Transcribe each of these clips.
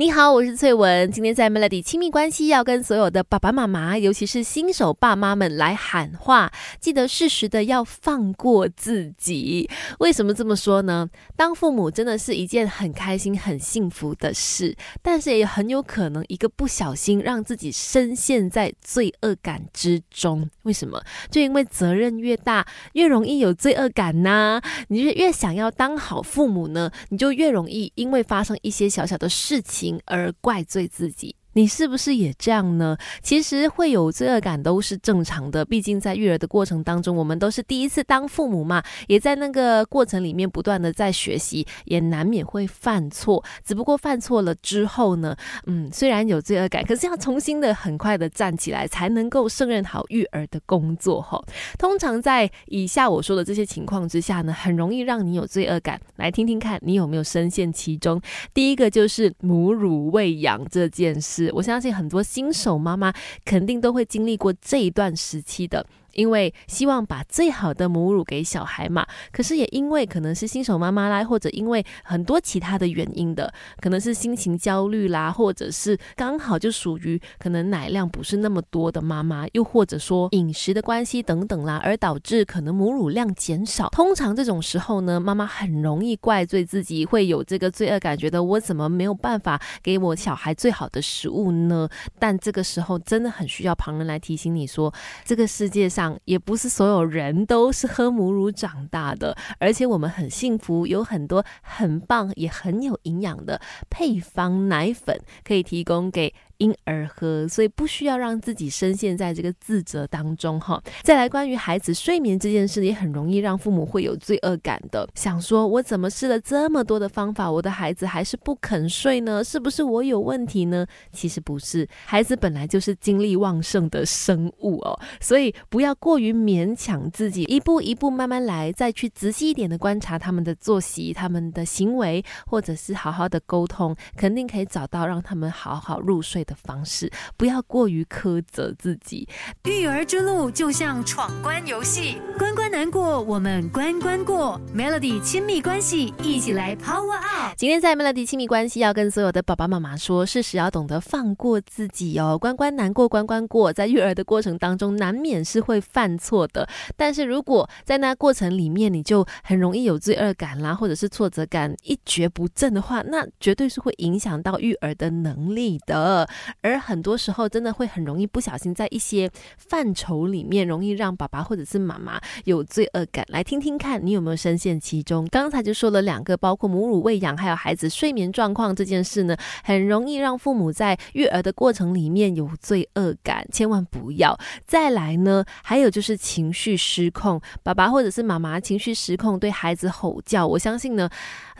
你好，我是翠文。今天在 Melody 亲密关系要跟所有的爸爸妈妈，尤其是新手爸妈们来喊话，记得适时的要放过自己。为什么这么说呢？当父母真的是一件很开心、很幸福的事，但是也很有可能一个不小心让自己深陷在罪恶感之中。为什么？就因为责任越大，越容易有罪恶感呐。你就越想要当好父母呢，你就越容易因为发生一些小小的事情。而怪罪自己。你是不是也这样呢？其实会有罪恶感都是正常的，毕竟在育儿的过程当中，我们都是第一次当父母嘛，也在那个过程里面不断的在学习，也难免会犯错。只不过犯错了之后呢，嗯，虽然有罪恶感，可是要重新的很快的站起来，才能够胜任好育儿的工作哈。通常在以下我说的这些情况之下呢，很容易让你有罪恶感。来听听看你有没有深陷其中。第一个就是母乳喂养这件事。我相信很多新手妈妈肯定都会经历过这一段时期的。因为希望把最好的母乳给小孩嘛，可是也因为可能是新手妈妈啦，或者因为很多其他的原因的，可能是心情焦虑啦，或者是刚好就属于可能奶量不是那么多的妈妈，又或者说饮食的关系等等啦，而导致可能母乳量减少。通常这种时候呢，妈妈很容易怪罪自己，会有这个罪恶感，觉得我怎么没有办法给我小孩最好的食物呢？但这个时候真的很需要旁人来提醒你说，这个世界上。也不是所有人都是喝母乳长大的，而且我们很幸福，有很多很棒也很有营养的配方奶粉可以提供给。婴儿喝，所以不需要让自己深陷在这个自责当中哈。再来，关于孩子睡眠这件事，也很容易让父母会有罪恶感的，想说我怎么试了这么多的方法，我的孩子还是不肯睡呢？是不是我有问题呢？其实不是，孩子本来就是精力旺盛的生物哦，所以不要过于勉强自己，一步一步慢慢来，再去仔细一点的观察他们的作息、他们的行为，或者是好好的沟通，肯定可以找到让他们好好入睡。的方式，不要过于苛责自己。育儿之路就像闯关游戏，关关难过，我们关关过。Melody 亲密关系，一起来 Power Up。今天在 Melody 亲密关系，要跟所有的爸爸妈妈说，事时要懂得放过自己哦。关关难过关关过，在育儿的过程当中，难免是会犯错的。但是如果在那过程里面，你就很容易有罪恶感啦，或者是挫折感一蹶不振的话，那绝对是会影响到育儿的能力的。而很多时候，真的会很容易不小心在一些范畴里面，容易让爸爸或者是妈妈有罪恶感。来听听看，你有没有深陷其中？刚才就说了两个，包括母乳喂养，还有孩子睡眠状况这件事呢，很容易让父母在育儿的过程里面有罪恶感，千万不要。再来呢，还有就是情绪失控，爸爸或者是妈妈情绪失控，对孩子吼叫，我相信呢，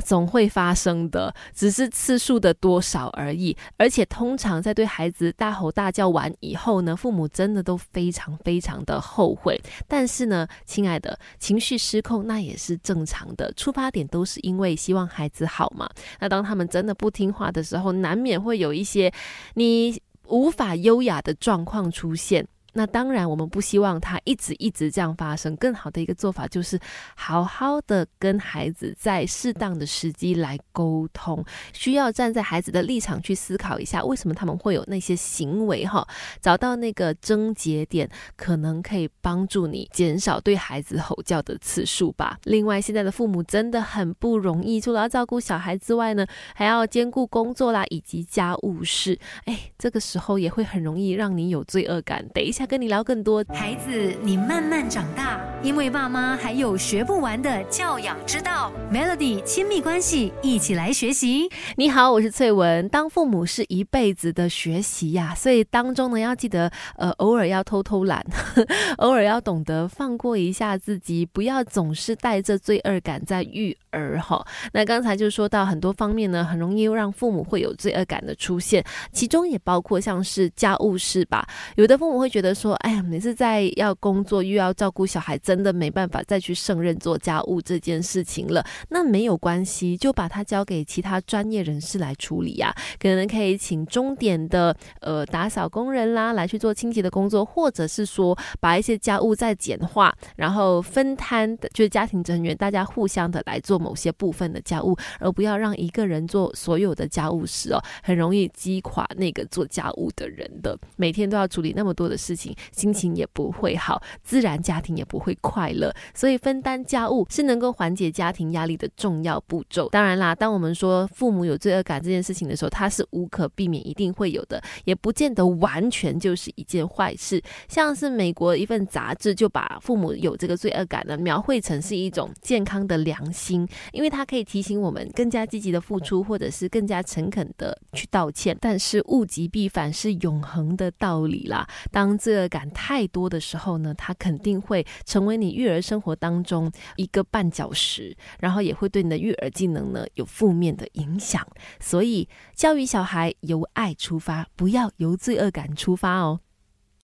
总会发生的，只是次数的多少而已。而且通常在在对孩子大吼大叫完以后呢，父母真的都非常非常的后悔。但是呢，亲爱的，情绪失控那也是正常的，出发点都是因为希望孩子好嘛。那当他们真的不听话的时候，难免会有一些你无法优雅的状况出现。那当然，我们不希望他一直一直这样发生。更好的一个做法就是好好的跟孩子在适当的时机来沟通，需要站在孩子的立场去思考一下，为什么他们会有那些行为哈，找到那个症结点，可能可以帮助你减少对孩子吼叫的次数吧。另外，现在的父母真的很不容易，除了要照顾小孩之外呢，还要兼顾工作啦以及家务事。哎，这个时候也会很容易让你有罪恶感。等一下。他跟你聊更多，孩子，你慢慢长大，因为爸妈还有学不完的教养之道。Melody 亲密关系，一起来学习。你好，我是翠文。当父母是一辈子的学习呀，所以当中呢，要记得呃，偶尔要偷偷懒，偶尔要懂得放过一下自己，不要总是带着罪恶感在育儿哈。那刚才就说到很多方面呢，很容易让父母会有罪恶感的出现，其中也包括像是家务事吧。有的父母会觉得。说，哎呀，每次在要工作又要照顾小孩子，真的没办法再去胜任做家务这件事情了，那没有关系，就把它交给其他专业人士来处理呀。可能可以请钟点的呃打扫工人啦来去做清洁的工作，或者是说把一些家务再简化，然后分摊的，就是家庭成员大家互相的来做某些部分的家务，而不要让一个人做所有的家务事哦，很容易击垮那个做家务的人的。每天都要处理那么多的事情，心情也不会好，自然家庭也不会快乐。所以分担家务是能够缓解家庭压力的重要步骤。当然啦，当我们说父母有罪恶感这件事情的时候，它是无可避免，一定会有的，也不见得完全就是一件坏事。像是美国一份杂志就把父母有这个罪恶感呢描绘成是一种健康的良心，因为它可以提醒我们更加积极的付出，或者是更加诚恳的去道歉。但是物极必反是永恒的道理啦。当罪恶感太多的时候呢，它肯定会成为为你育儿生活当中一个绊脚石，然后也会对你的育儿技能呢有负面的影响。所以教育小孩由爱出发，不要由罪恶感出发哦。